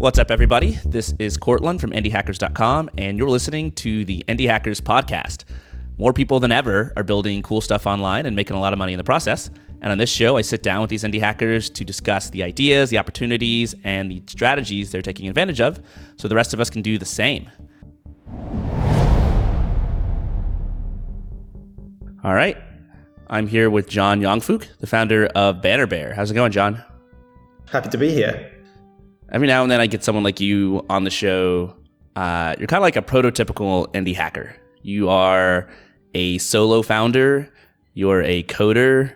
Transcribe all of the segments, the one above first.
What's up, everybody? This is Courtland from IndieHackers.com, and you're listening to the Indie Hackers podcast. More people than ever are building cool stuff online and making a lot of money in the process. And on this show, I sit down with these indie hackers to discuss the ideas, the opportunities, and the strategies they're taking advantage of so the rest of us can do the same. All right. I'm here with Jon Yongfook, the founder of Bannerbear. How's it going, Jon? Happy to be here. Every now and then I get someone like you on the show. Uh, you're kind of like a prototypical indie hacker. You are a solo founder, you're a coder,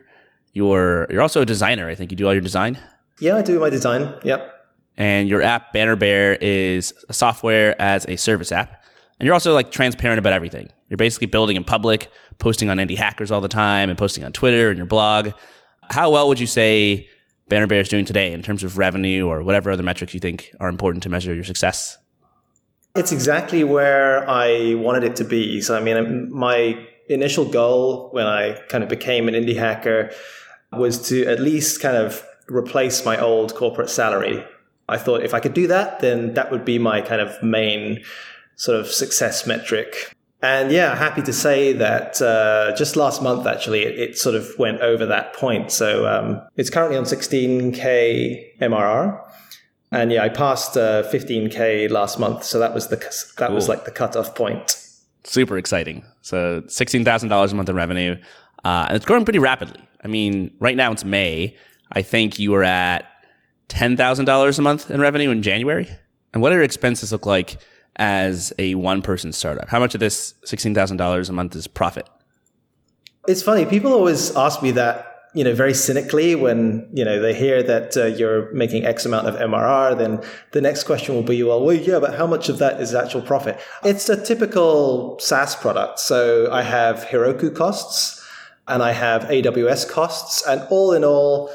you're you're also a designer. I think you do all your design. Yeah, I do my design. Yep. And your app Bannerbear is a software as a service app. And you're also like transparent about everything. You're basically building in public, posting on indie hackers all the time and posting on Twitter and your blog. How well would you say Bannerbear is doing today in terms of revenue or whatever other metrics you think are important to measure your success? It's exactly where I wanted it to be. So, I mean, my initial goal when I kind of became an indie hacker was to at least kind of replace my old corporate salary. I thought if I could do that, then that would be my kind of main sort of success metric. And yeah, happy to say that uh, just last month, actually, it, it, sort of went over that point. So um, it's currently on 16K MRR. And yeah, I passed uh, 15K last month. So that was the that cool. was like the cutoff point. Super exciting. So $16,000 a month in revenue. Uh, and it's growing pretty rapidly. I mean, right now it's May. I think you were at $10,000 a month in revenue in January. And what do your expenses look like as a one person startup? How much of this $16,000 a month is profit? It's funny. People always ask me that, you know, very cynically when, you know, they hear that uh, you're making X amount of MRR, then the next question will be, well, well, yeah, but how much of that is actual profit? It's a typical SaaS product. So I have Heroku costs and I have AWS costs and all in all,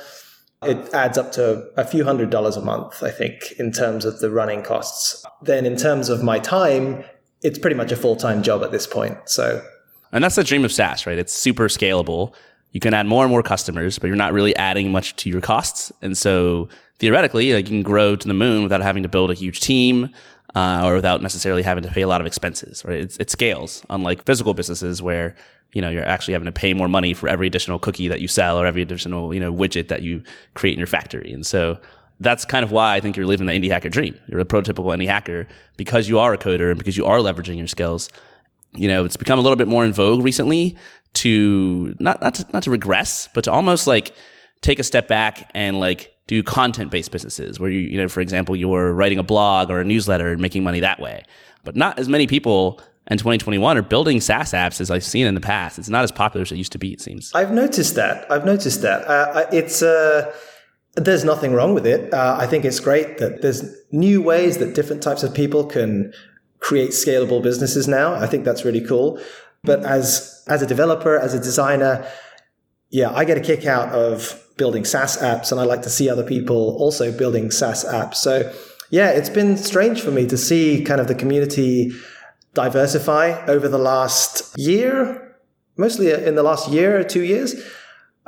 it adds up to a few hundred dollars a month, I think, in terms of the running costs. Then, in terms of my time, it's pretty much a full time job at this point. So, and that's the dream of SaaS, right? It's super scalable. You can add more and more customers, but you're not really adding much to your costs. And so, theoretically, like, you can grow to the moon without having to build a huge team. Uh, or without necessarily having to pay a lot of expenses, right? It's, it scales, unlike physical businesses where you know, you're actually having to pay more money for every additional cookie that you sell or every additional, you know, widget that you create in your factory. And so that's kind of why I think you're living the indie hacker dream. You're a prototypical indie hacker because you are a coder and because you are leveraging your skills. You know, it's become a little bit more in vogue recently to not, not to, not to regress, but to almost like take a step back and like do content based businesses where you, you know, for example, you're writing a blog or a newsletter and making money that way. But not as many people and 2021 are building SaaS apps as I've seen in the past. It's not as popular as it used to be, it seems. I've noticed that. I've noticed that. Uh, it's, uh, there's nothing wrong with it. Uh, I think it's great that there's new ways that different types of people can create scalable businesses now. I think that's really cool. But as, as a developer, as a designer, yeah, I get a kick out of building SaaS apps and I like to see other people also building SaaS apps. So yeah, it's been strange for me to see kind of the community diversify over the last year, mostly in the last year or two years.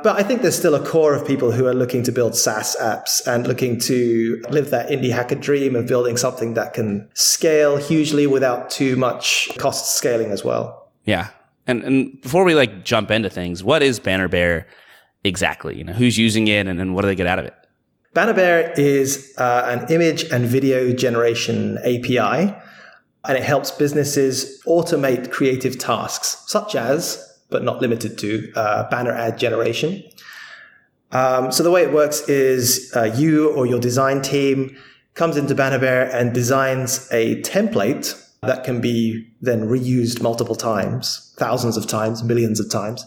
But I think there's still a core of people who are looking to build SaaS apps and looking to live that indie hacker dream of building something that can scale hugely without too much cost scaling as well. Yeah. And and before we like jump into things, what is Bannerbear exactly? You know, who's using it and, and what do they get out of it? Bannerbear is uh, an image and video generation API and it helps businesses automate creative tasks, such as, but not limited to, uh, banner ad generation. Um, so the way it works is uh, you or your design team comes into Bannerbear and designs a template that can be then reused multiple times, thousands of times, millions of times.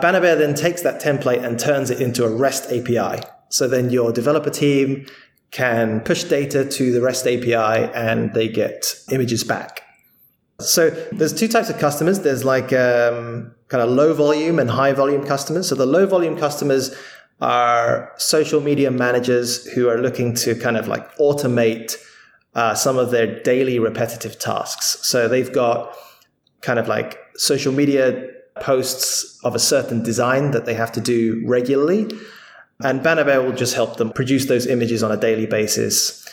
Bannerbear then takes that template and turns it into a REST API. So then your developer team can push data to the REST API and they get images back. So there's two types of customers. There's like um, kind of low volume and high volume customers. So the low volume customers are social media managers who are looking to kind of like automate uh, some of their daily repetitive tasks. So they've got kind of like social media posts of a certain design that they have to do regularly. And Bannerbear will just help them produce those images on a daily basis.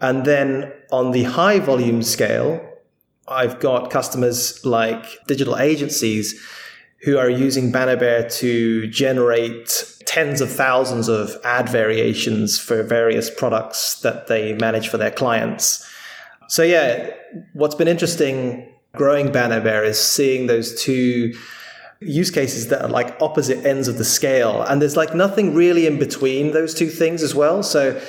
And then on the high volume scale, I've got customers like digital agencies who are using Bannerbear to generate tens of thousands of ad variations for various products that they manage for their clients. So, yeah, what's been interesting growing Bannerbear is seeing those two use cases that are like opposite ends of the scale. And there's like nothing really in between those two things as well. So,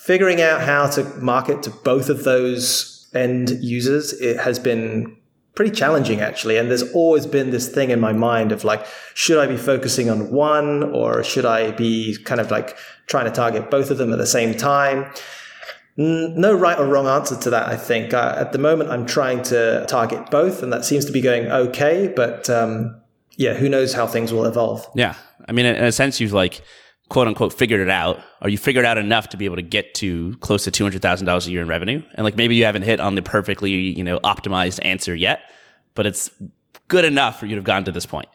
figuring out how to market to both of those end users, it has been pretty challenging actually. And there's always been this thing in my mind of like, should I be focusing on one or should I be kind of like trying to target both of them at the same time? No right or wrong answer to that, I think. Uh, at the moment, I'm trying to target both, and that seems to be going okay. But um, yeah, who knows how things will evolve? Yeah. I mean, in a sense, you've like, quote unquote figured it out or you figured out enough to be able to get to close to $200,000 a year in revenue. And like maybe you haven't hit on the perfectly, you know, optimized answer yet, but it's good enough for you to have gotten to this point.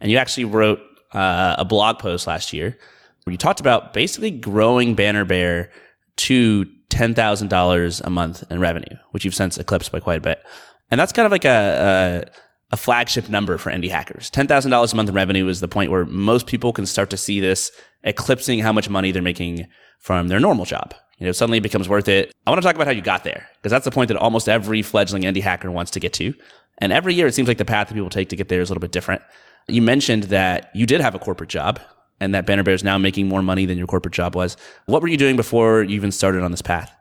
And you actually wrote uh, a blog post last year where you talked about basically growing Bannerbear to $10,000 a month in revenue, which you've since eclipsed by quite a bit. And that's kind of like a, a a flagship number for indie hackers. $10,000 a month in revenue is the point where most people can start to see this eclipsing how much money they're making from their normal job. You know, suddenly it becomes worth it. I want to talk about how you got there because that's the point that almost every fledgling indie hacker wants to get to. And every year it seems like the path that people take to get there is a little bit different. You mentioned that you did have a corporate job and that Bannerbear is now making more money than your corporate job was. What were you doing before you even started on this path?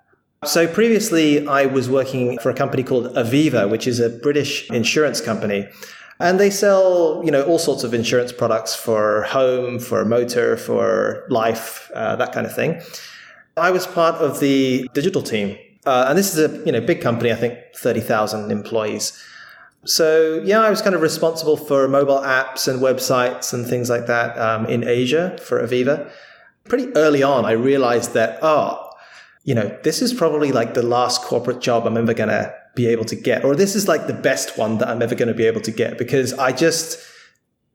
So previously, I was working for a company called Aviva, which is a British insurance company. And they sell, you know, all sorts of insurance products for home, for motor, for life, uh, that kind of thing. I was part of the digital team. Uh, and this is a, you know, big company, I think 30,000 employees. So yeah, I was kind of responsible for mobile apps and websites and things like that um, in Asia for Aviva. Pretty early on, I realized that, oh, you know, this is probably like the last corporate job I'm ever going to be able to get, or this is like the best one that I'm ever going to be able to get because I just,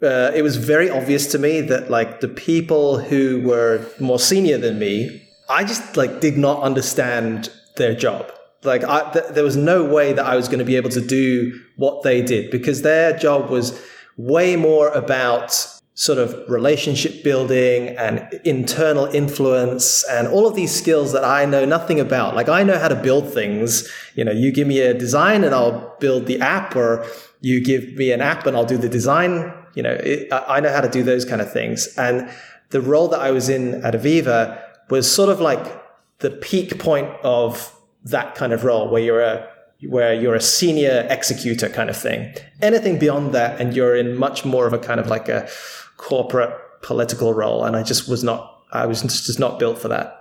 uh, it was very obvious to me that like the people who were more senior than me, I just like did not understand their job. Like I, th- there was no way that I was going to be able to do what they did because their job was way more about sort of relationship building and internal influence and all of these skills that I know nothing about. Like I know how to build things. You know, you give me a design and I'll build the app or you give me an app and I'll do the design. You know, it, I know how to do those kind of things. And the role that I was in at Aviva was sort of like the peak point of that kind of role where you're a where you're a senior executor kind of thing. Anything beyond that, and you're in much more of a kind of like a corporate political role. And I just was not, I was just not built for that.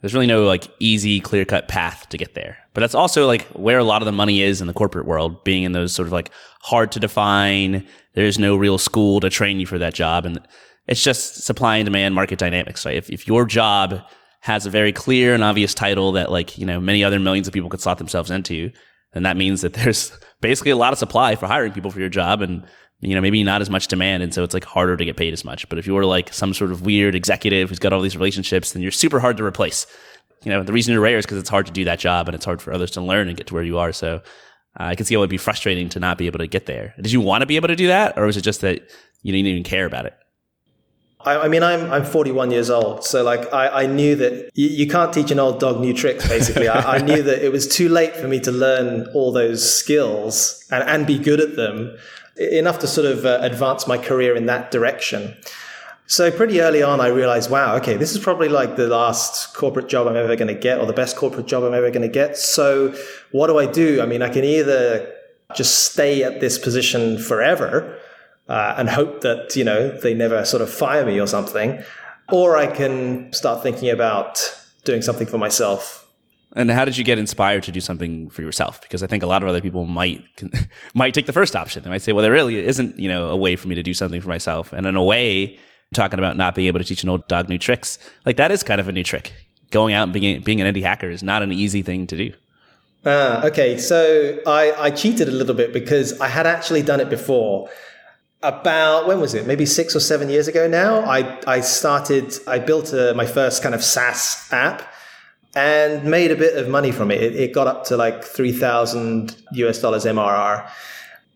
There's really no like easy, clear cut path to get there. But that's also like where a lot of the money is in the corporate world, being in those sort of like hard to define. There's no real school to train you for that job. And it's just supply and demand market dynamics, right? If, if your job has a very clear and obvious title that like, you know, many other millions of people could slot themselves into, then that means that there's basically a lot of supply for hiring people for your job. And you know, maybe not as much demand. And so it's like harder to get paid as much. But if you were like some sort of weird executive who's got all these relationships, then you're super hard to replace. You know, the reason you're rare is because it's hard to do that job and it's hard for others to learn and get to where you are. So uh, I can see how it would be frustrating to not be able to get there. Did you want to be able to do that? Or was it just that you didn't even care about it? I, I mean, I'm I'm 41 years old, so like I, I knew that you, you can't teach an old dog new tricks. Basically, I, I, knew that it was too late for me to learn all those skills and, and be good at them enough to sort of uh, advance my career in that direction. So pretty early on, I realized, wow, okay, this is probably like the last corporate job I'm ever going to get, or the best corporate job I'm ever going to get. So what do I do? I mean, I can either just stay at this position forever uh, and hope that you know they never sort of fire me or something, or I can start thinking about doing something for myself and how did you get inspired to do something for yourself? Because I think a lot of other people might might take the first option. They might say, "Well, there really isn't, you know, a way for me to do something for myself." And in a way, talking about not being able to teach an old dog new tricks, like that is kind of a new trick. Going out and being being an indie hacker is not an easy thing to do. Ah, okay. So I, I cheated a little bit because I had actually done it before. About when was it? Maybe six or seven years ago now. I I started. I built a, my first kind of SaaS app and made a bit of money from it. It, it got up to like 3,000 US dollars MRR.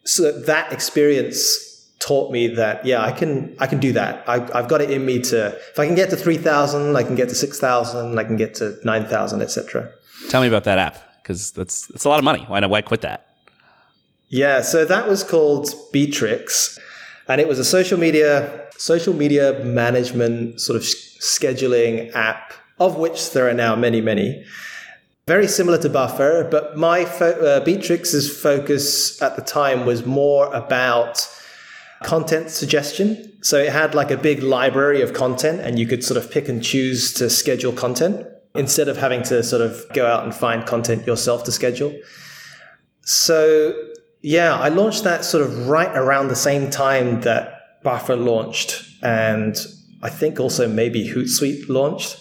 So that experience taught me that yeah i can i can do that I, have got it in me to if i can get to 3000 i can get to 6000 i can get to 9000 etc tell me about that app because that's that's a lot of money why not why quit that yeah so that was called Beatrix and it was a social media social media management sort of scheduling app of which there are now many many very similar to buffer but my fo- uh, Beatrix's focus at the time was more about content suggestion. So it had like a big library of content and you could sort of pick and choose to schedule content instead of having to sort of go out and find content yourself to schedule. So yeah, I launched that sort of right around the same time that Buffer launched and I think also maybe Hootsuite launched.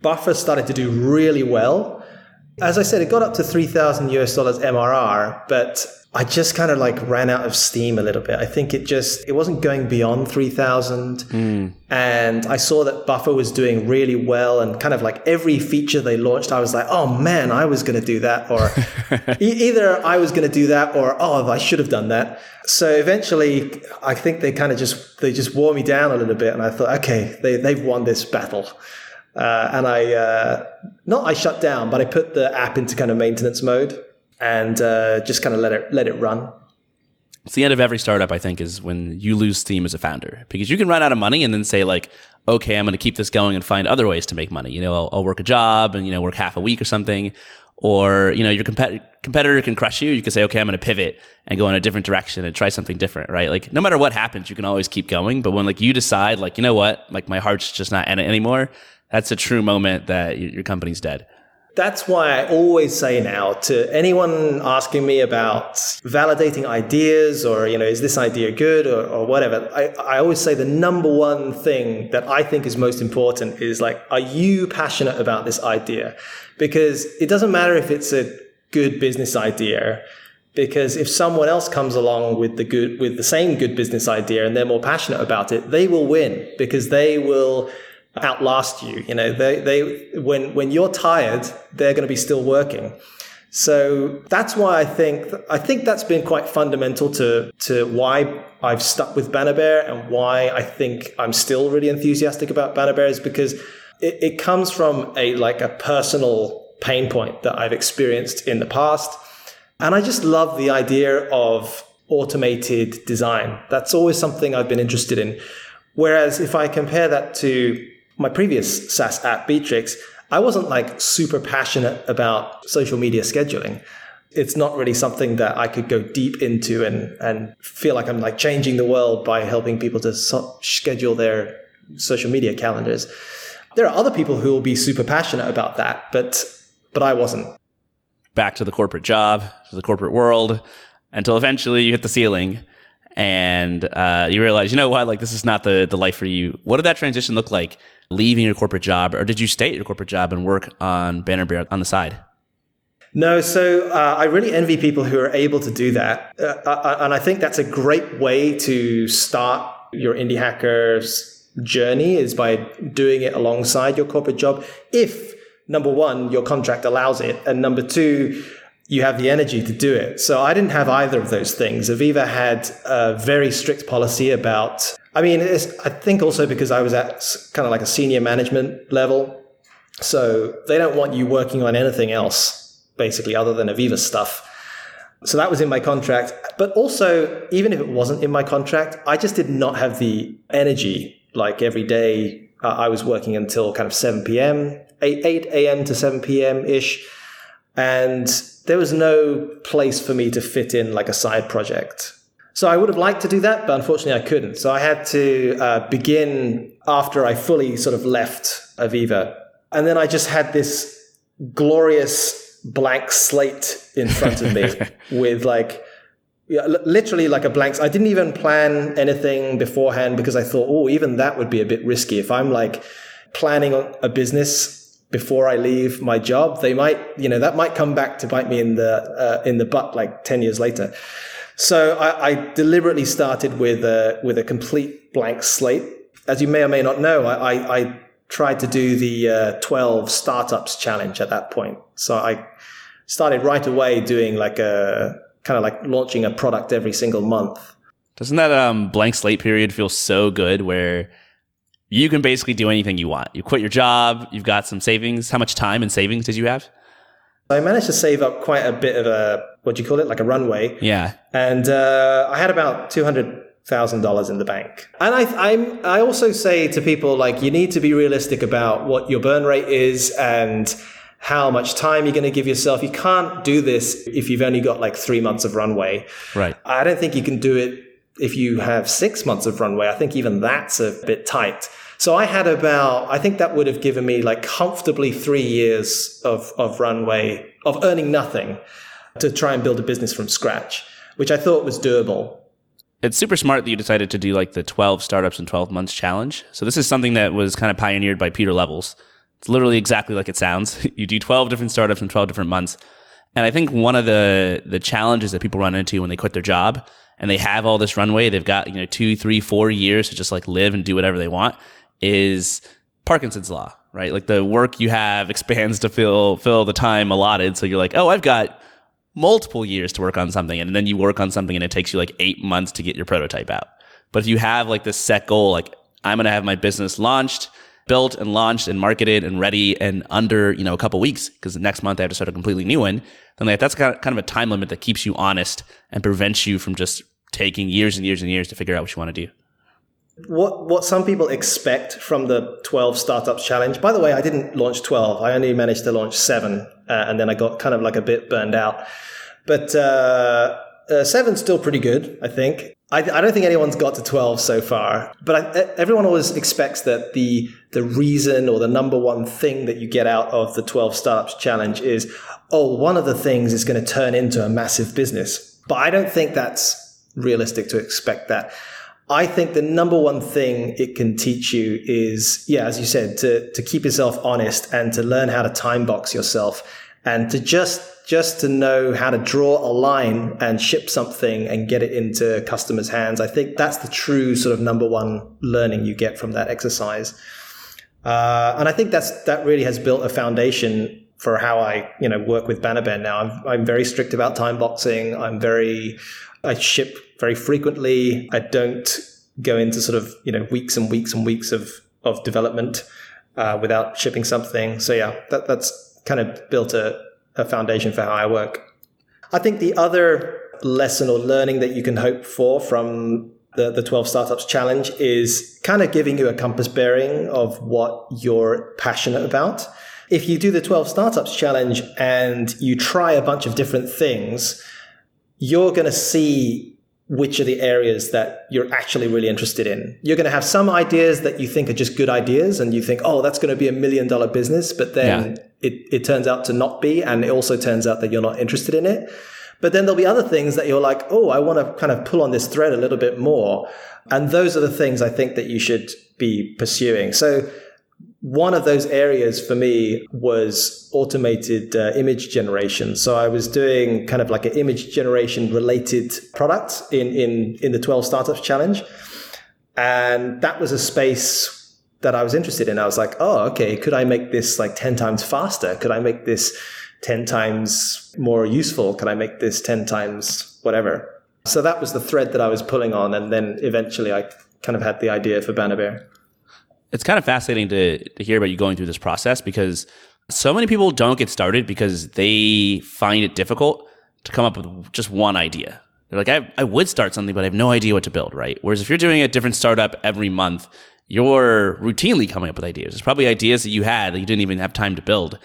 Buffer started to do really well. As I said, it got up to 3000 US dollars MRR, but I just kind of like ran out of steam a little bit. I think it just it wasn't going beyond 3000 mm. and I saw that Buffer was doing really well and kind of like every feature they launched I was like, "Oh man, I was going to do that or e- either I was going to do that or oh, I should have done that." So eventually I think they kind of just they just wore me down a little bit and I thought, "Okay, they they've won this battle." Uh, and I uh, not I shut down, but I put the app into kind of maintenance mode and uh, just kind of let it let it run. It's the end of every startup, I think, is when you lose steam as a founder because you can run out of money and then say like, okay, I'm going to keep this going and find other ways to make money. You know, I'll, I'll work a job and you know work half a week or something, or you know your compet- competitor can crush you. You can say, okay, I'm going to pivot and go in a different direction and try something different, right? Like no matter what happens, you can always keep going. But when like you decide, like you know what, like my heart's just not in it anymore, that's a true moment that your company's dead that's why I always say now to anyone asking me about validating ideas or, you know, is this idea good or, or whatever, I, I always say the number one thing that I think is most important is like, are you passionate about this idea? Because it doesn't matter if it's a good business idea because if someone else comes along with the good with the same good business idea and they're more passionate about it they will win because they will outlast you. You know, they, they, when, when you're tired, they're going to be still working. So that's why I think, I think that's been quite fundamental to, to why I've stuck with Bannerbear and why I think I'm still really enthusiastic about Bannerbear is because it, it comes from a, like a personal pain point that I've experienced in the past. And I just love the idea of automated design. That's always something I've been interested in. Whereas if I compare that to my previous SaaS app, Beatrix, I wasn't like super passionate about social media scheduling. It's not really something that I could go deep into and, and feel like I'm like changing the world by helping people to so- schedule their social media calendars. There are other people who will be super passionate about that, but but I wasn't. Back to the corporate job, to the corporate world, until eventually you hit the ceiling and uh, you realize, you know what, like this is not the the life for you. What did that transition look like? leaving your corporate job, or did you stay at your corporate job and work on Bannerbear on the side? No, so uh, I really envy people who are able to do that. Uh, uh, uh, and I think that's a great way to start your indie hackers journey is by doing it alongside your corporate job. If number one, your contract allows it, and number two, you have the energy to do it. So I didn't have either of those things. Aviva had a very strict policy about I mean, I think also because I was at kind of like a senior management level. So they don't want you working on anything else, basically, other than Aviva stuff. So that was in my contract. But also, even if it wasn't in my contract, I just did not have the energy. Like every day, uh, I was working until kind of 7 p.m., 8, 8 a.m. to 7 p.m. ish. And there was no place for me to fit in like a side project. So I would have liked to do that, but unfortunately I couldn't. So I had to uh, begin after I fully sort of left Aviva. And then I just had this glorious blank slate in front of me with like, yeah, literally like a blank. I didn't even plan anything beforehand because I thought, oh, even that would be a bit risky. If I'm like planning a business before I leave my job, they might, you know, that might come back to bite me in the uh, in the butt like ten years later. So I, I deliberately started with a, with a complete blank slate. As you may or may not know, I, I, tried to do the uh, 12 startups challenge at that point. So I started right away doing like a kind of like launching a product every single month. Doesn't that um, blank slate period feel so good where you can basically do anything you want? You quit your job, you've got some savings. How much time and savings did you have? I managed to save up quite a bit of a, what do you call it? Like a runway. Yeah. And uh, I had about 200 thousand dollars in the bank. And I, I'm, I also say to people like you need to be realistic about what your burn rate is and how much time you're going to give yourself. You can't do this if you've only got like three months of runway. Right. I don't think you can do it if you have six months of runway. I think even that's a bit tight. So I had about, I think that would have given me like comfortably three years of, of runway of earning nothing to try and build a business from scratch, which I thought was doable it's super smart that you decided to do like the 12 startups in 12 months challenge. So this is something that was kind of pioneered by Pieter Levels. It's literally exactly like it sounds. you do 12 different startups in 12 different months. And I think one of the the challenges that people run into when they quit their job and they have all this runway, they've got, you know, two, three, four years to just like live and do whatever they want is Parkinson's law, right? Like the work you have expands to fill fill the time allotted. So you're like, oh, I've got multiple years to work on something and then you work on something and it takes you like eight months to get your prototype out. But if you have like this set goal, like I'm going to have my business launched, built and launched and marketed and ready and under, you know, a couple weeks because next month I have to start a completely new one, then like that's kind of, kind of a time limit that keeps you honest and prevents you from just taking years and years and years to figure out what you want to do. What what some people expect from the 12 startups challenge. By the way, I didn't launch 12. I only managed to launch 7 uh, and then I got kind of like a bit burned out. But uh, uh, seven's still pretty good, I think. I, I, don't think anyone's got to 12 so far, but I, everyone always expects that the the reason or the number one thing that you get out of the 12 startups challenge is, oh, one of the things is going to turn into a massive business. But I don't think that's realistic to expect that. I think the number one thing it can teach you is, yeah, as you said, to, to keep yourself honest and to learn how to time box yourself and to just just to know how to draw a line and ship something and get it into customers' hands. I think that's the true sort of number one learning you get from that exercise. Uh, and I think that's that really has built a foundation for how I you know work with Bannerbear now. I'm I'm very strict about time boxing. I'm very I ship very frequently. I don't go into sort of you know weeks and weeks and weeks of of development uh, without shipping something. So yeah, that that's kind of built a a foundation for how I work. I think the other lesson or learning that you can hope for from the, the 12 startups challenge is kind of giving you a compass bearing of what you're passionate about. If you do the 12 startups challenge and you try a bunch of different things, you're going to see which are the areas that you're actually really interested in. You're going to have some ideas that you think are just good ideas and you think, oh, that's going to be a million dollar business. But then yeah. it, it turns out to not be. And it also turns out that you're not interested in it. But then there'll be other things that you're like, oh, I want to kind of pull on this thread a little bit more. And those are the things I think that you should be pursuing. So one of those areas for me was automated uh, image generation. So I was doing kind of like an image generation related product in, in, in the 12 startups challenge. And that was a space that I was interested in. I was like, oh, okay, could I make this like 10 times faster? Could I make this 10 times more useful? Could I make this 10 times whatever? So that was the thread that I was pulling on. And then eventually I kind of had the idea for Bannerbear it's kind of fascinating to, to hear about you going through this process because so many people don't get started because they find it difficult to come up with just one idea. They're like, I, I would start something, but I have no idea what to build, right? Whereas if you're doing a different startup every month, you're routinely coming up with ideas. There's probably ideas that you had that you didn't even have time to build.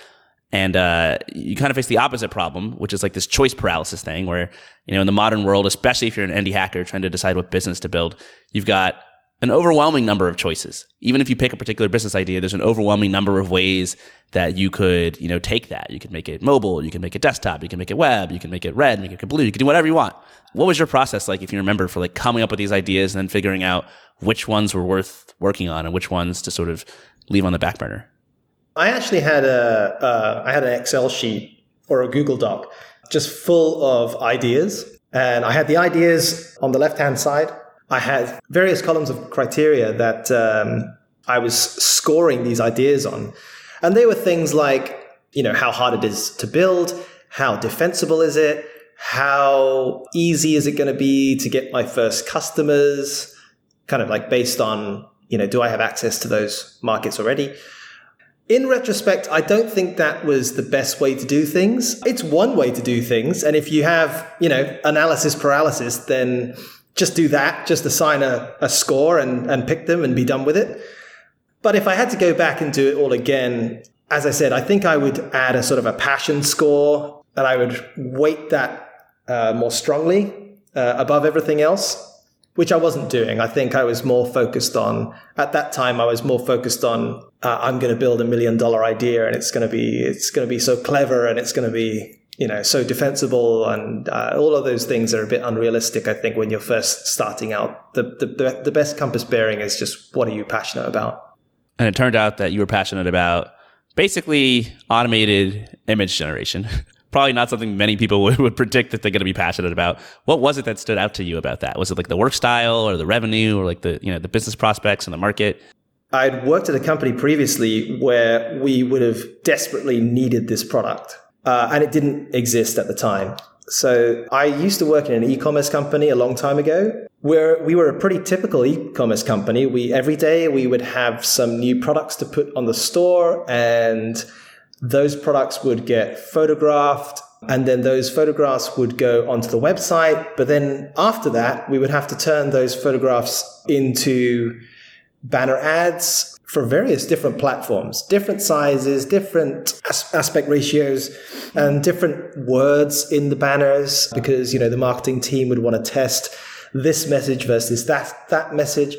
And uh, you kind of face the opposite problem, which is like this choice paralysis thing where, you know, in the modern world, especially if you're an indie hacker trying to decide what business to build, you've got an overwhelming number of choices. Even if you pick a particular business idea, there's an overwhelming number of ways that you could, you know, take that. You can make it mobile, you can make it desktop, you can make it web, you can make it red, make it blue, you can do whatever you want. What was your process like, if you remember, for like coming up with these ideas and then figuring out which ones were worth working on and which ones to sort of leave on the back burner? I actually had a, uh, I had an Excel sheet or a Google Doc just full of ideas. And I had the ideas on the left hand side I had various columns of criteria that um, I was scoring these ideas on. And they were things like, you know, how hard it is to build, how defensible is it, how easy is it going to be to get my first customers, kind of like based on, you know, do I have access to those markets already? In retrospect, I don't think that was the best way to do things. It's one way to do things. And if you have, you know, analysis paralysis, then just do that, just assign a, a score and, and pick them and be done with it. But if I had to go back and do it all again, as I said, I think I would add a sort of a passion score and I would weight that uh, more strongly uh, above everything else which I wasn't doing. I think I was more focused on, at that time, I was more focused on, uh, I'm going to build a million dollar idea and it's going to be, it's going to be so clever and it's going to be, you know, so defensible and uh, all of those things are a bit unrealistic. I think when you're first starting out, the, the, the best compass bearing is just what are you passionate about? And it turned out that you were passionate about basically automated image generation. probably not something many people would, would predict that they're going to be passionate about. What was it that stood out to you about that? Was it like the work style or the revenue or like the, you know, the business prospects and the market? I'd worked at a company previously where we would have desperately needed this product. Uh, and it didn't exist at the time. So I used to work in an e-commerce company a long time ago where we were a pretty typical e-commerce company. We every day we would have some new products to put on the store and those products would get photographed and then those photographs would go onto the website. But then after that, we would have to turn those photographs into banner ads for various different platforms, different sizes, different as- aspect ratios, and different words in the banners because, you know, the marketing team would want to test this message versus that, that message.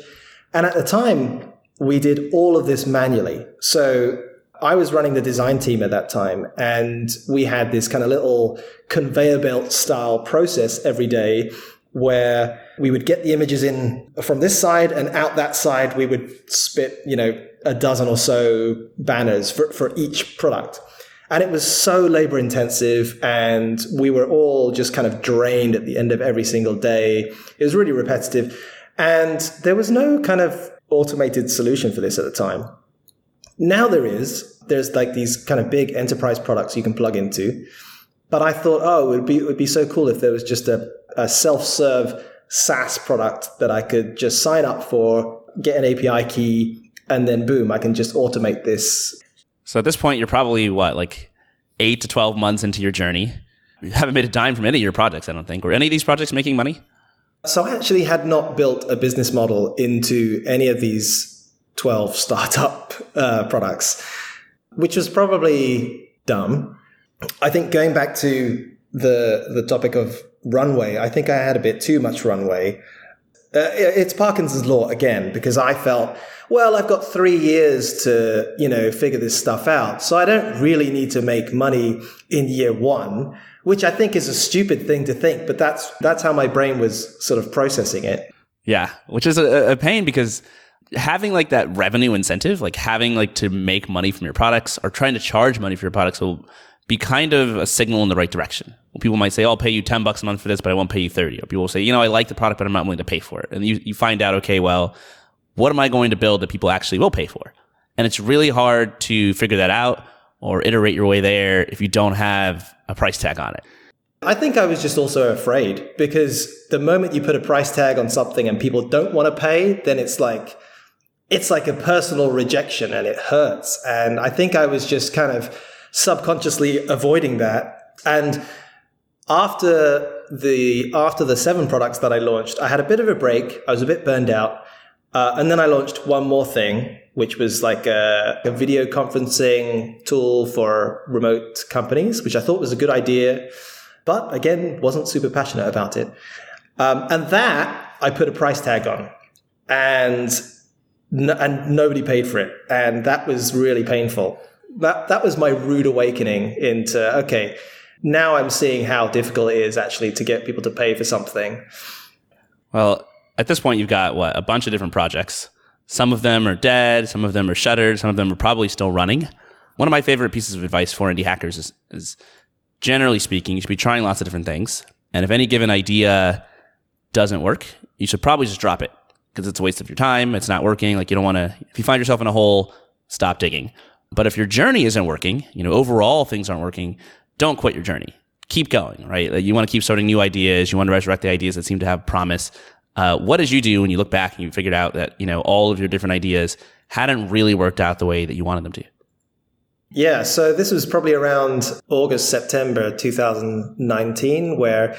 And at the time, we did all of this manually. So I was running the design team at that time, and we had this kind of little conveyor belt style process every day where we would get the images in from this side and out that side we would spit you know a dozen or so banners for, for each product and it was so labor intensive and we were all just kind of drained at the end of every single day it was really repetitive and there was no kind of automated solution for this at the time now there is. There's like these kind of big enterprise products you can plug into. But I thought, oh, it would be it would be so cool if there was just a, a self-serve SaaS product that I could just sign up for, get an API key, and then boom, I can just automate this. So at this point, you're probably what, like eight to twelve months into your journey. You haven't made a dime from any of your projects, I don't think. Were any of these projects making money? So I actually had not built a business model into any of these 12 startup uh, products, which was probably dumb. I think going back to the the topic of runway, I think I had a bit too much runway. Uh, it's Parkinson's law again because I felt, well, I've got three years to you know figure this stuff out, so I don't really need to make money in year one, which I think is a stupid thing to think, but that's that's how my brain was sort of processing it. Yeah, which is a, a pain because having like that revenue incentive, like having like to make money from your products or trying to charge money for your products will be kind of a signal in the right direction. People might say, oh, I'll pay you 10 bucks a month for this, but I won't pay you 30. Or people will say, you know, I like the product, but I'm not willing to pay for it. And you, you find out, okay, well, what am I going to build that people actually will pay for? And it's really hard to figure that out or iterate your way there if you don't have a price tag on it. I think I was just also afraid because the moment you put a price tag on something and people don't want to pay, then it's like, it's like a personal rejection and it hurts. And I think I was just kind of subconsciously avoiding that. And after the after the seven products that I launched, I had a bit of a break. I was a bit burned out. Uh, and then I launched one more thing, which was like a, a, video conferencing tool for remote companies, which I thought was a good idea, but again, wasn't super passionate about it. Um, and that I put a price tag on. And no, and nobody paid for it, and that was really painful. That that was my rude awakening into okay, now I'm seeing how difficult it is actually to get people to pay for something. Well, at this point, you've got what a bunch of different projects. Some of them are dead, some of them are shuttered, some of them are probably still running. One of my favorite pieces of advice for indie hackers is, is generally speaking, you should be trying lots of different things. And if any given idea doesn't work, you should probably just drop it because it's a waste of your time. It's not working. Like you don't want to, if you find yourself in a hole, stop digging. But if your journey isn't working, you know, overall things aren't working, don't quit your journey. Keep going, right? You want to keep starting new ideas. You want to resurrect the ideas that seem to have promise. Uh, what did you do when you look back and you figured out that, you know, all of your different ideas hadn't really worked out the way that you wanted them to? Yeah, so this was probably around August, September 2019, where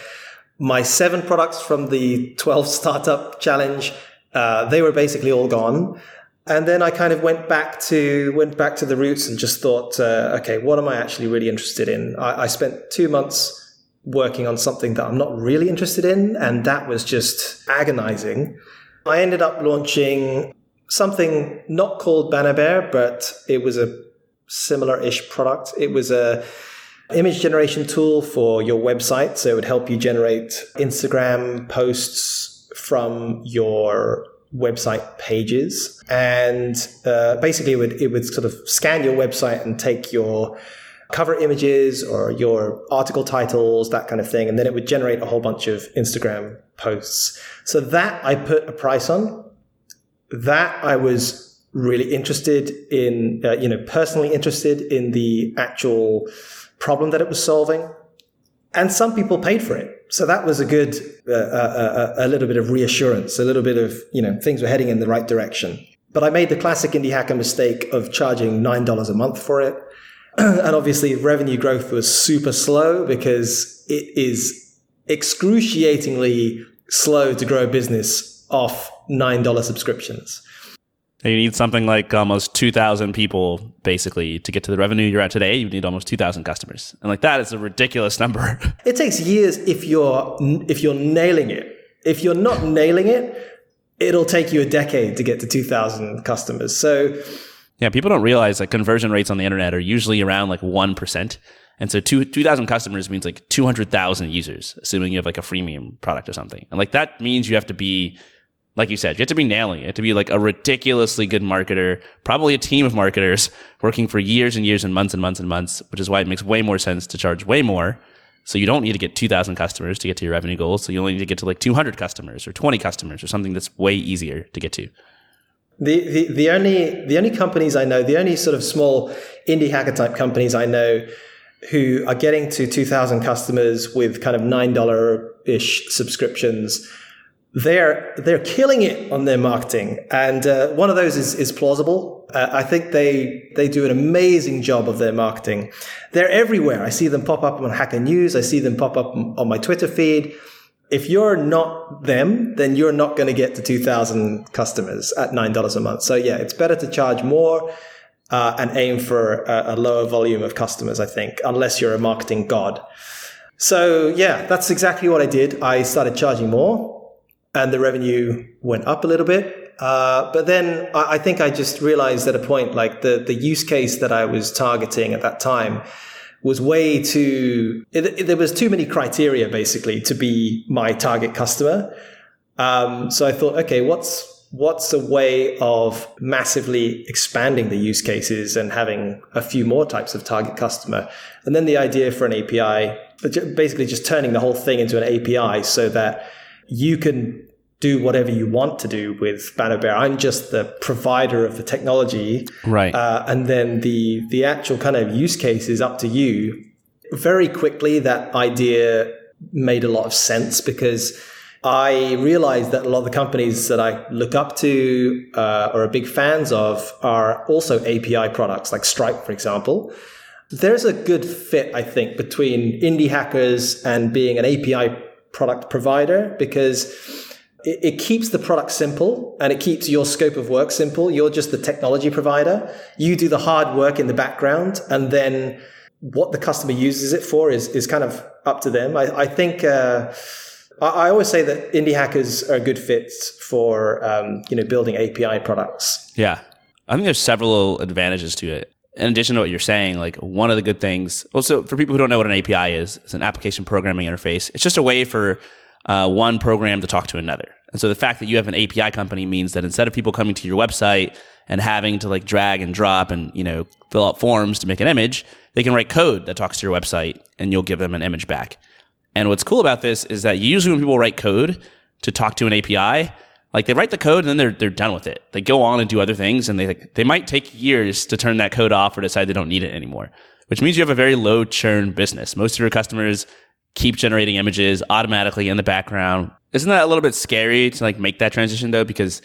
my seven products from the 12 startup challenge, uh, they were basically all gone. And then I kind of went back to went back to the roots and just thought, uh, okay, what am I actually really interested in? I, I spent two months working on something that I'm not really interested in, and that was just agonizing. I ended up launching something not called Bannerbear, but it was a similar-ish product. It was a image generation tool for your website, so it would help you generate Instagram posts from your website pages. And uh, basically, it would, it would sort of scan your website and take your cover images or your article titles, that kind of thing. And then it would generate a whole bunch of Instagram posts. So that I put a price on. That I was really interested in, uh, you know, personally interested in the actual problem that it was solving. And some people paid for it so that was a good, uh, uh, uh, a little bit of reassurance, a little bit of, you know, things were heading in the right direction. But I made the classic indie hacker mistake of charging $9 a month for it. and obviously revenue growth was super slow because it is excruciatingly slow to grow a business off $9 subscriptions. You need something like almost 2,000 people basically to get to the revenue you're at today. You need almost 2,000 customers. And like that is a ridiculous number. It takes years if you're, if you're nailing it. If you're not nailing it, it'll take you a decade to get to 2,000 customers. So yeah, people don't realize that conversion rates on the internet are usually around like 1%. And so 2,000 customers means like 200,000 users, assuming you have like a freemium product or something. And like that means you have to be like you said, you have to be nailing it. To be like a ridiculously good marketer, probably a team of marketers working for years and years and months and months and months, which is why it makes way more sense to charge way more. So you don't need to get 2,000 customers to get to your revenue goals. So you only need to get to like 200 customers or 20 customers or something that's way easier to get to. The, the, the only, the only companies I know, the only sort of small indie hacker type companies I know who are getting to 2,000 customers with kind of $9 ish subscriptions they're they're killing it on their marketing, and uh, one of those is is plausible. Uh, I think they they do an amazing job of their marketing. They're everywhere. I see them pop up on Hacker News. I see them pop up on my Twitter feed. If you're not them, then you're not going to get to 2,000 customers at nine dollars a month. So yeah, it's better to charge more. Uh, and aim for a, a lower volume of customers, I think, unless you're a marketing god. So yeah, that's exactly what I did. I started charging more and the revenue went up a little bit. Uh, but then I, I, think I just realized at a point, like the, the use case that I was targeting at that time was way too, it, it, there was too many criteria basically to be my target customer. Um, so I thought, okay, what's, what's a way of massively expanding the use cases and having a few more types of target customer? And then the idea for an API, basically just turning the whole thing into an API so that you can do whatever you want to do with Bannerbear. I'm just the provider of the technology, right? Uh, and then the the actual kind of use case is up to you. Very quickly, that idea made a lot of sense because I realized that a lot of the companies that I look up to uh, or are big fans of are also API products, like Stripe, for example. There's a good fit, I think, between indie hackers and being an API product provider because it, keeps the product simple and it keeps your scope of work simple. You're just the technology provider. You do the hard work in the background and then what the customer uses it for is, is kind of up to them. I, I think, uh, I, I always say that indie hackers are good fits for, um, you know, building API products. Yeah. I think there's several advantages to it in addition to what you're saying, like one of the good things, also for people who don't know what an API is, it's an application programming interface. It's just a way for uh, one program to talk to another. And so the fact that you have an API company means that instead of people coming to your website and having to like drag and drop and, you know, fill out forms to make an image, they can write code that talks to your website and you'll give them an image back. And what's cool about this is that usually when people write code to talk to an API, Like they write the code and then they're they're done with it. They go on and do other things, and they they might take years to turn that code off or decide they don't need it anymore. Which means you have a very low churn business. Most of your customers keep generating images automatically in the background. Isn't that a little bit scary to like make that transition though? Because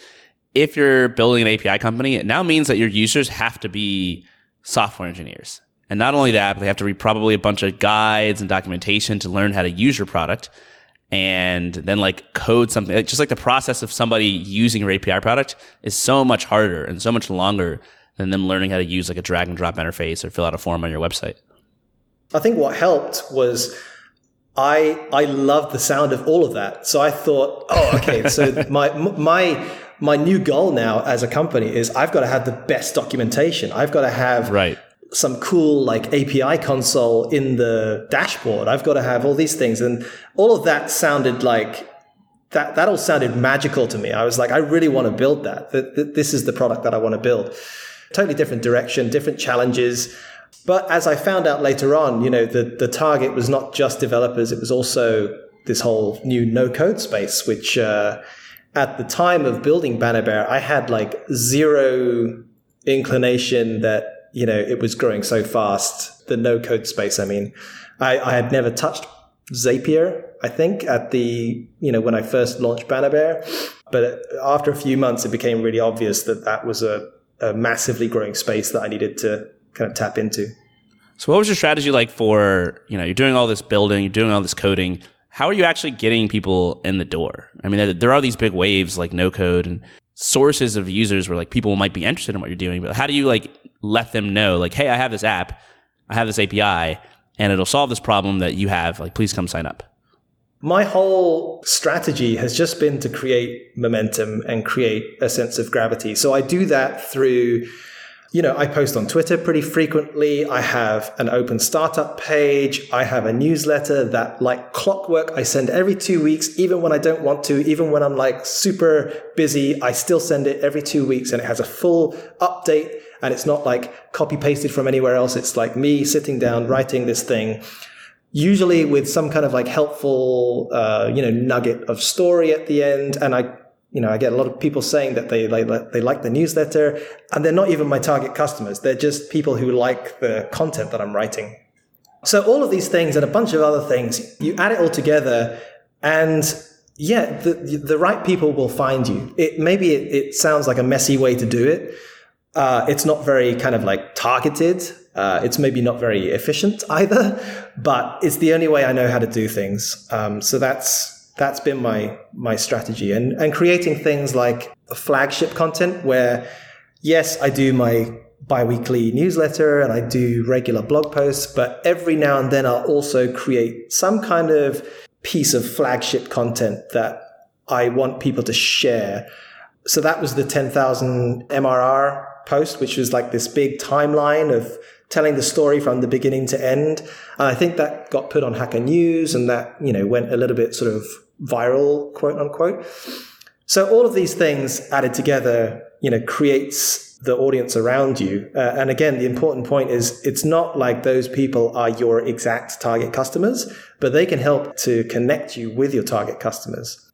if you're building an API company, it now means that your users have to be software engineers. And not only that, but they have to read probably a bunch of guides and documentation to learn how to use your product and then like code something. Just like the process of somebody using your API product is so much harder and so much longer than them learning how to use like a drag and drop interface or fill out a form on your website. I think what helped was I I loved the sound of all of that. So I thought, oh, okay. so my my my new goal now as a company is I've got to have the best documentation. I've got to have right some cool like API console in the dashboard. I've got to have all these things. And all of that sounded like that, that all sounded magical to me. I was like, I really want to build that. That, this is the product that I want to build. Totally different direction, different challenges. But as I found out later on, you know, the, the target was not just developers. It was also this whole new no code space, which, uh, at the time of building Bannerbear, I had like zero inclination that you know, it was growing so fast. The no code space, I mean, I, I had never touched Zapier, I think, at the, you know, when I first launched Bannerbear. But after a few months, it became really obvious that that was a, a massively growing space that I needed to kind of tap into. So what was your strategy like for, you know, you're doing all this building, you're doing all this coding. How are you actually getting people in the door? I mean, there are these big waves like no code and sources of users where like people might be interested in what you're doing, but how do you like let them know like, Hey, I have this app, I have this API and it'll solve this problem that you have. Like, please come sign up. My whole strategy has just been to create momentum and create a sense of gravity. So I do that through you know, I post on Twitter pretty frequently. I have an open startup page. I have a newsletter that, like clockwork, I send every two weeks, even when I don't want to, even when I'm like super busy. I still send it every two weeks and it has a full update and it's not like copy pasted from anywhere else. It's like me sitting down, writing this thing usually with some kind of like helpful, uh, you know, nugget of story at the end. And I you know, I get a lot of people saying that they like they like the newsletter, and they're not even my target customers. They're just people who like the content that I'm writing. So all of these things and a bunch of other things, you add it all together, and yeah, the the right people will find you. It maybe it, it sounds like a messy way to do it. Uh, it's not very kind of like targeted. Uh, it's maybe not very efficient either, but it's the only way I know how to do things. Um, so that's that's been my my strategy. And and creating things like flagship content where yes i do my bi-weekly newsletter and i do regular blog posts but every now and then i'll also create some kind of piece of flagship content that i want people to share. So that was the 10,000 mrr post which was like this big timeline of telling the story from the beginning to end. And i think that got put on hacker news and that you know went a little bit sort of viral, quote unquote. So all of these things added together, you know, creates the audience around you. Uh, and again, the important point is it's not like those people are your exact target customers, but they can help to connect you with your target customers.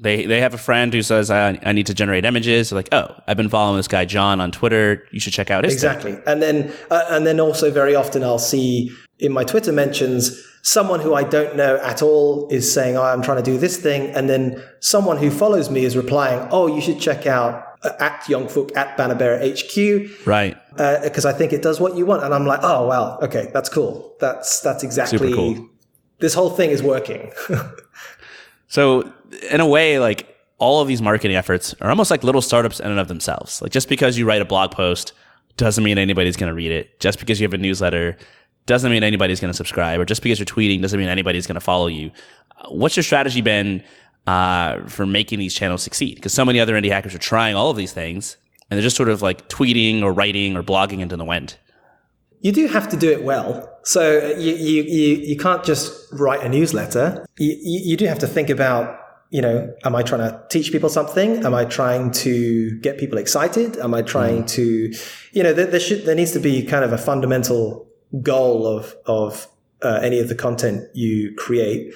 They, they have a friend who says, I, I need to generate images. They're like, oh, I've been following this guy, Jon, on Twitter. You should check out his Exactly. Thing. And then, uh, and then also very often I'll see in my Twitter mentions, someone who I don't know at all is saying, oh, I'm trying to do this thing. And then someone who follows me is replying, oh, you should check out uh, at Yongfook at Bannerbear HQ. Right. Because uh, I think it does what you want. And I'm like, oh, well, okay, that's cool. That's, that's exactly, cool. this whole thing is working. so in a way, like all of these marketing efforts are almost like little startups in and of themselves. Like just because you write a blog post doesn't mean anybody's going to read it. Just because you have a newsletter doesn't mean anybody's going to subscribe, or just because you're tweeting doesn't mean anybody's going to follow you. What's your strategy been uh, for making these channels succeed? Because so many other indie hackers are trying all of these things, and they're just sort of like tweeting or writing or blogging into the wind. You do have to do it well. So you, you, you, you can't just write a newsletter. You, you do have to think about you know, am I trying to teach people something? Am I trying to get people excited? Am I trying mm. to, you know, there, there, should, there needs to be kind of a fundamental goal of of uh, any of the content you create.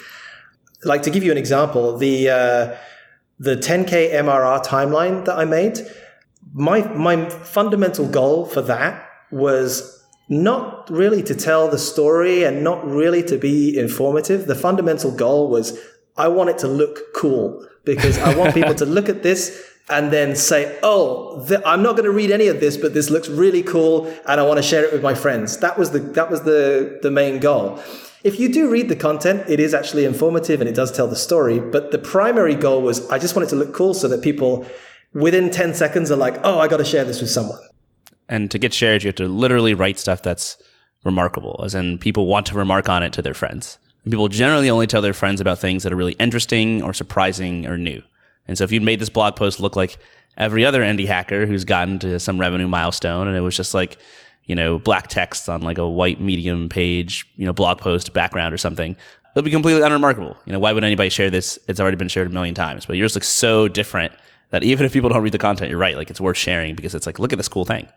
Like to give you an example, the uh, the 10K MRR timeline that I made, my, my fundamental goal for that was not really to tell the story and not really to be informative. The fundamental goal was I want it to look cool because I want people to look at this and then say, "Oh, th- I'm not going to read any of this, but this looks really cool, and I want to share it with my friends." That was the that was the the main goal. If you do read the content, it is actually informative and it does tell the story. But the primary goal was I just want it to look cool so that people within 10 seconds are like, "Oh, I got to share this with someone." And to get shared, you have to literally write stuff that's remarkable, as in people want to remark on it to their friends. And people generally only tell their friends about things that are really interesting or surprising or new. And so if you'd made this blog post look like every other indie hacker who's gotten to some revenue milestone and it was just like, you know, black text on like a white medium page, you know, blog post background or something, it'll be completely unremarkable. You know, why would anybody share this? It's already been shared a million times, but yours looks so different that even if people don't read the content, you're right. Like it's worth sharing because it's like, look at this cool thing.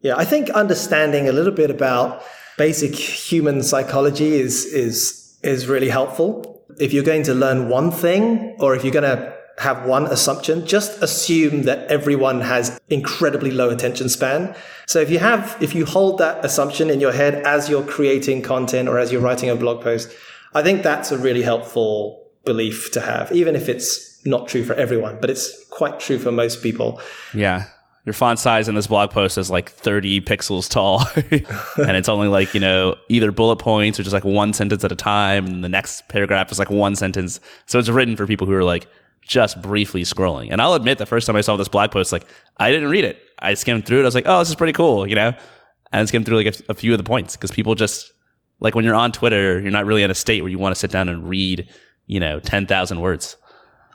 Yeah, I think understanding a little bit about basic human psychology is is is really helpful. If you're going to learn one thing or if you're going to have one assumption, just assume that everyone has incredibly low attention span. So if you have, if you hold that assumption in your head as you're creating content or as you're writing a blog post, I think that's a really helpful belief to have, even if it's not true for everyone, but it's quite true for most people. Yeah. Your font size in this blog post is like 30 pixels tall. and it's only like, you know, either bullet points or just like one sentence at a time. And the next paragraph is like one sentence. So it's written for people who are like, just briefly scrolling. And I'll admit the first time I saw this blog post, like I didn't read it. I skimmed through it. I was like, oh, this is pretty cool, you know? And I skimmed through like a, a few of the points because people just like when you're on Twitter, you're not really in a state where you want to sit down and read, you know, 10,000 words.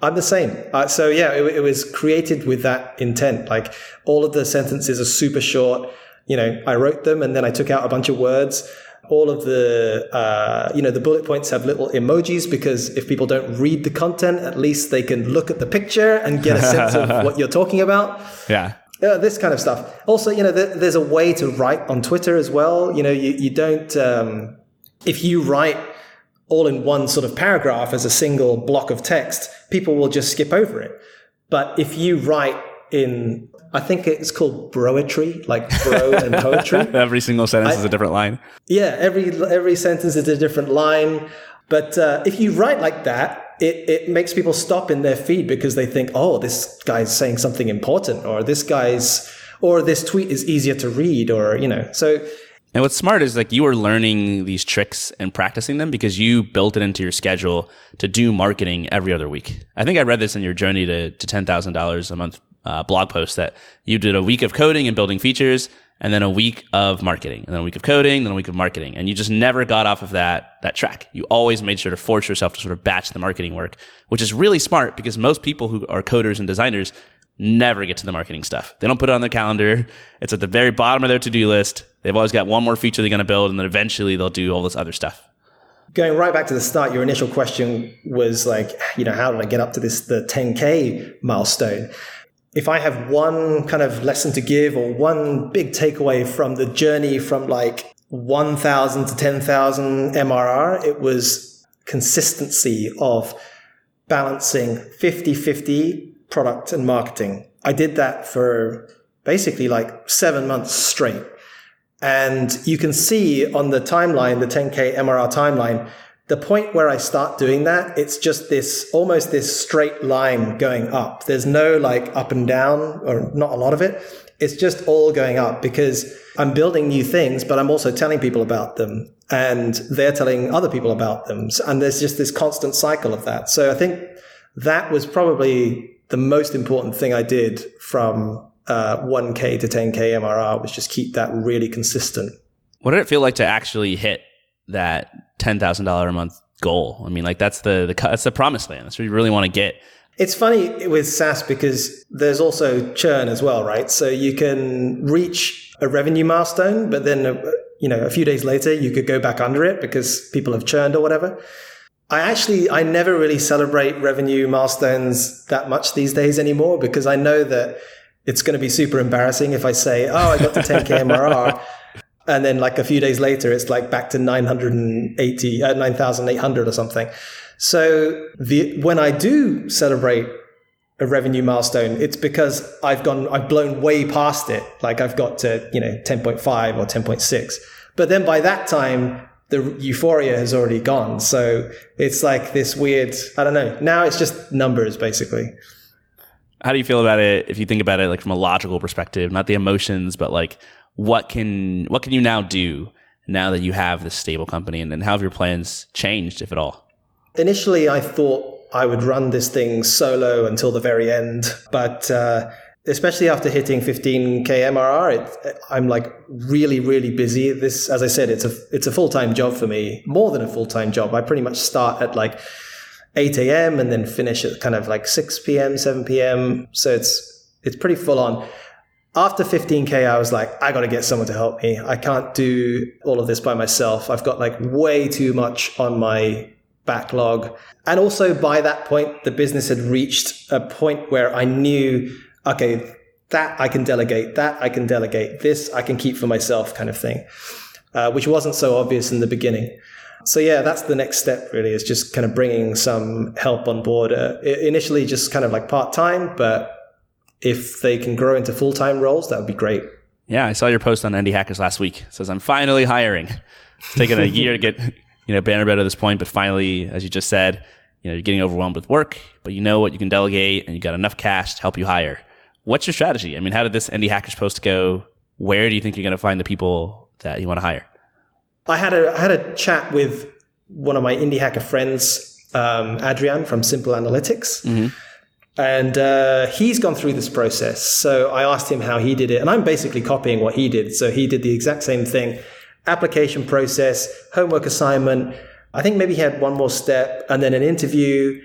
I'm the same. Uh, so yeah, it, it was created with that intent. Like all of the sentences are super short. You know, I wrote them and then I took out a bunch of words all of the uh, you know the bullet points have little emojis because if people don't read the content at least they can look at the picture and get a sense of what you're talking about. Yeah. Uh, this kind of stuff. Also you know th- there's a way to write on twitter as well. You know you, you don't um, if you write all in one sort of paragraph as a single block of text people will just skip over it. But if you write in I think it's called broetry, like bro and poetry. every single sentence I, is a different line. Yeah, every every sentence is a different line. But uh, if you write like that, it, it makes people stop in their feed because they think, oh, this guy's saying something important, or this guy's, or this tweet is easier to read, or you know. So and what's smart is like you are learning these tricks and practicing them because you built it into your schedule to do marketing every other week. I think I read this in your journey to, to $10,000 a month uh, blog post that you did a week of coding and building features and then a week of marketing and then a week of coding, then a week of marketing. And you just never got off of that, that track. You always made sure to force yourself to sort of batch the marketing work, which is really smart because most people who are coders and designers never get to the marketing stuff. They don't put it on their calendar. It's at the very bottom of their to-do list. They've always got one more feature they're going to build and then eventually they'll do all this other stuff. Going right back to the start, your initial question was like, you know, how did I get up to this, the 10K milestone? If I have one kind of lesson to give or one big takeaway from the journey from like 1,000 to 10,000 MRR, it was consistency of balancing 50 50 product and marketing. I did that for basically like seven months straight. And you can see on the timeline, the 10K MRR timeline, the point where I start doing that, it's just this almost this straight line going up. There's no like up and down or not a lot of it. It's just all going up because I'm building new things, but I'm also telling people about them and they're telling other people about them. And there's just this constant cycle of that. So I think that was probably the most important thing I did from uh, 1K to 10K MRR was just keep that really consistent. What did it feel like to actually hit that ten thousand dollar a month goal. I mean, like that's the, the that's the promised land. That's what you really want to get. It's funny with SaaS because there's also churn as well, right? So you can reach a revenue milestone, but then uh, you know a few days later you could go back under it because people have churned or whatever. I actually I never really celebrate revenue milestones that much these days anymore because I know that it's going to be super embarrassing if I say, "Oh, I got to 10k MRR." And then like a few days later it's like back to 980 uh, 9800 or something so the when i do celebrate a revenue milestone, it's because I've gone, I've blown way past it. Like I've got to, you know, 10.5 or 10.6. But then by that time, the euphoria has already gone. So it's like this weird, I don't know. Now it's just numbers basically. How do you feel about it if you think about it like from a logical perspective, not the emotions, but like what can what can you now do now that you have this stable company and, and how have your plans changed if at all? Initially I thought I would run this thing solo until the very end, but uh, especially after hitting 15k MRR, it, I'm like really, really busy. This, as I said, it's a it's a full time job for me, more than a full time job. I pretty much start at like 8 a.m. and then finish at kind of like 6 p.m., 7 p.m. So it's it's pretty full on. After 15k, I was like, I got to get someone to help me. I can't do all of this by myself. I've got like way too much on my backlog. And also by that point, the business had reached a point where I knew okay, that I can delegate, that I can delegate, this I can keep for myself kind of thing, uh, which wasn't so obvious in the beginning. So yeah, that's the next step really is just kind of bringing some help on board. Uh, initially just kind of like part time, but if they can grow into full time roles, that would be great. Yeah, I saw your post on Indie Hackers last week. It says I'm finally hiring. It's taken a year to get you know banner Bannerbear to this point, but finally, as you just said, you know you're getting overwhelmed with work, but you know what you can delegate, and you got enough cash to help you hire. What's your strategy? I mean, how did this Indie Hackers post go? Where do you think you're going to find the people that you want to hire? I had a I had a chat with one of my indie hacker friends, um, Adriaan from Simple Analytics, mm-hmm. And uh, he's gone through this process. So I asked him how he did it, and I'm basically copying what he did. So he did the exact same thing: application process, homework assignment. I think maybe he had one more step, and then an interview,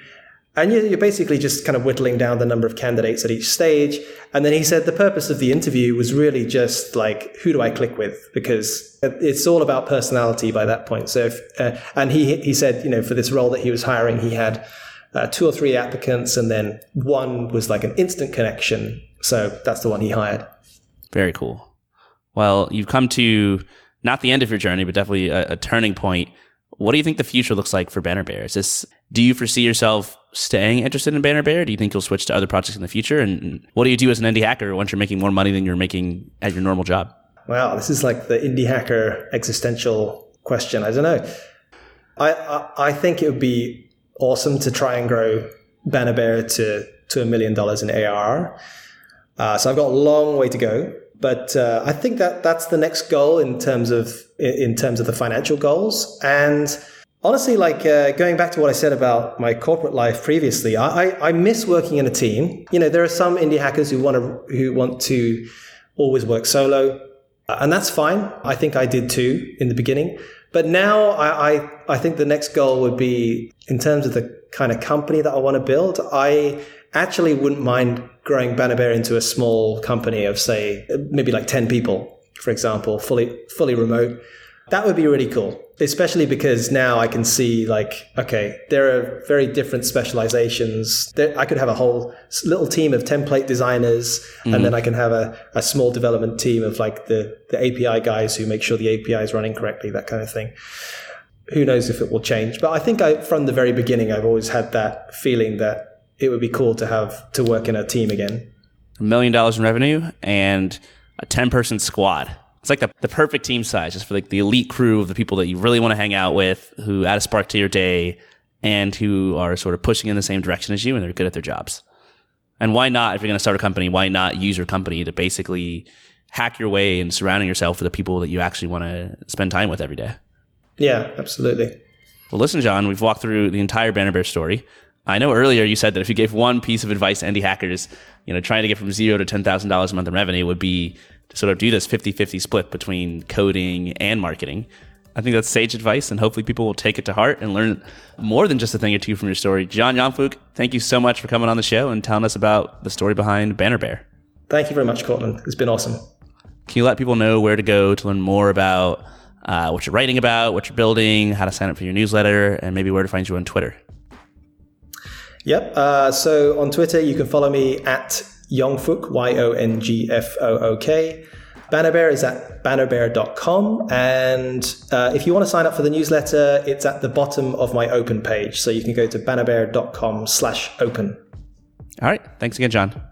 and you're basically just kind of whittling down the number of candidates at each stage. And then he said the purpose of the interview was really just like, who do I click with? Because it's all about personality by that point. So, if, uh, and he, he said, you know, for this role that he was hiring, he had uh, two or three applicants and then one was like an instant connection. So that's the one he hired. Very cool. Well, you've come to not the end of your journey, but definitely a, a turning point. What do you think the future looks like for Bannerbear? Is this, do you foresee yourself staying interested in Bannerbear? Do you think you'll switch to other projects in the future? And what do you do as an indie hacker once you're making more money than you're making at your normal job? Wow, this is like the indie hacker existential question. I don't know. I, I, I think it would be awesome to try and grow Bannerbear to to a million dollars in ARR. Uh, so I've got a long way to go, but uh, I think that that's the next goal in terms of in terms of the financial goals and honestly, like uh, going back to what I said about my corporate life previously, I, I, I, miss working in a team. You know, there are some indie hackers who want to who want to always work solo, and that's fine. I think I did too in the beginning, but now I, I, I think the next goal would be in terms of the kind of company that I want to build. I actually wouldn't mind growing Bannerbear into a small company of say maybe like ten people, for example, fully fully remote. That would be really cool especially because now I can see like, okay, there are very different specializations. I could have a whole little team of template designers, mm-hmm. and then I can have a, a small development team of like the, the API guys who make sure the API is running correctly, that kind of thing. Who knows if it will change? But I think I, from the very beginning, I've always had that feeling that it would be cool to have to work in a team again. A million dollars in revenue and a 10 person squad it's like the, the perfect team size just for like the elite crew of the people that you really want to hang out with who add a spark to your day and who are sort of pushing in the same direction as you and they're good at their jobs. And why not, if you're going to start a company, why not use your company to basically hack your way and surrounding yourself with the people that you actually want to spend time with every day? Yeah, absolutely. Well, listen, Jon, we've walked through the entire Bannerbear story. I know earlier you said that if you gave one piece of advice to indie hackers, you know, trying to get from zero to $10,000 a month in revenue would be to sort of do this 50 50 split between coding and marketing. I think that's sage advice, and hopefully people will take it to heart and learn more than just a thing or two from your story. Jon Yongfook, thank you so much for coming on the show and telling us about the story behind Bannerbear. Thank you very much, Courtland. It's been awesome. Can you let people know where to go to learn more about uh, what you're writing about, what you're building, how to sign up for your newsletter, and maybe where to find you on Twitter? Yep. Uh, so on Twitter, you can follow me at Yongfook, Y O N G F O O K. Bannerbear is at bannerbear.com. And uh, if you want to sign up for the newsletter, it's at the bottom of my open page. So you can go to bannerbear.com slash open. All right. Thanks again, Jon.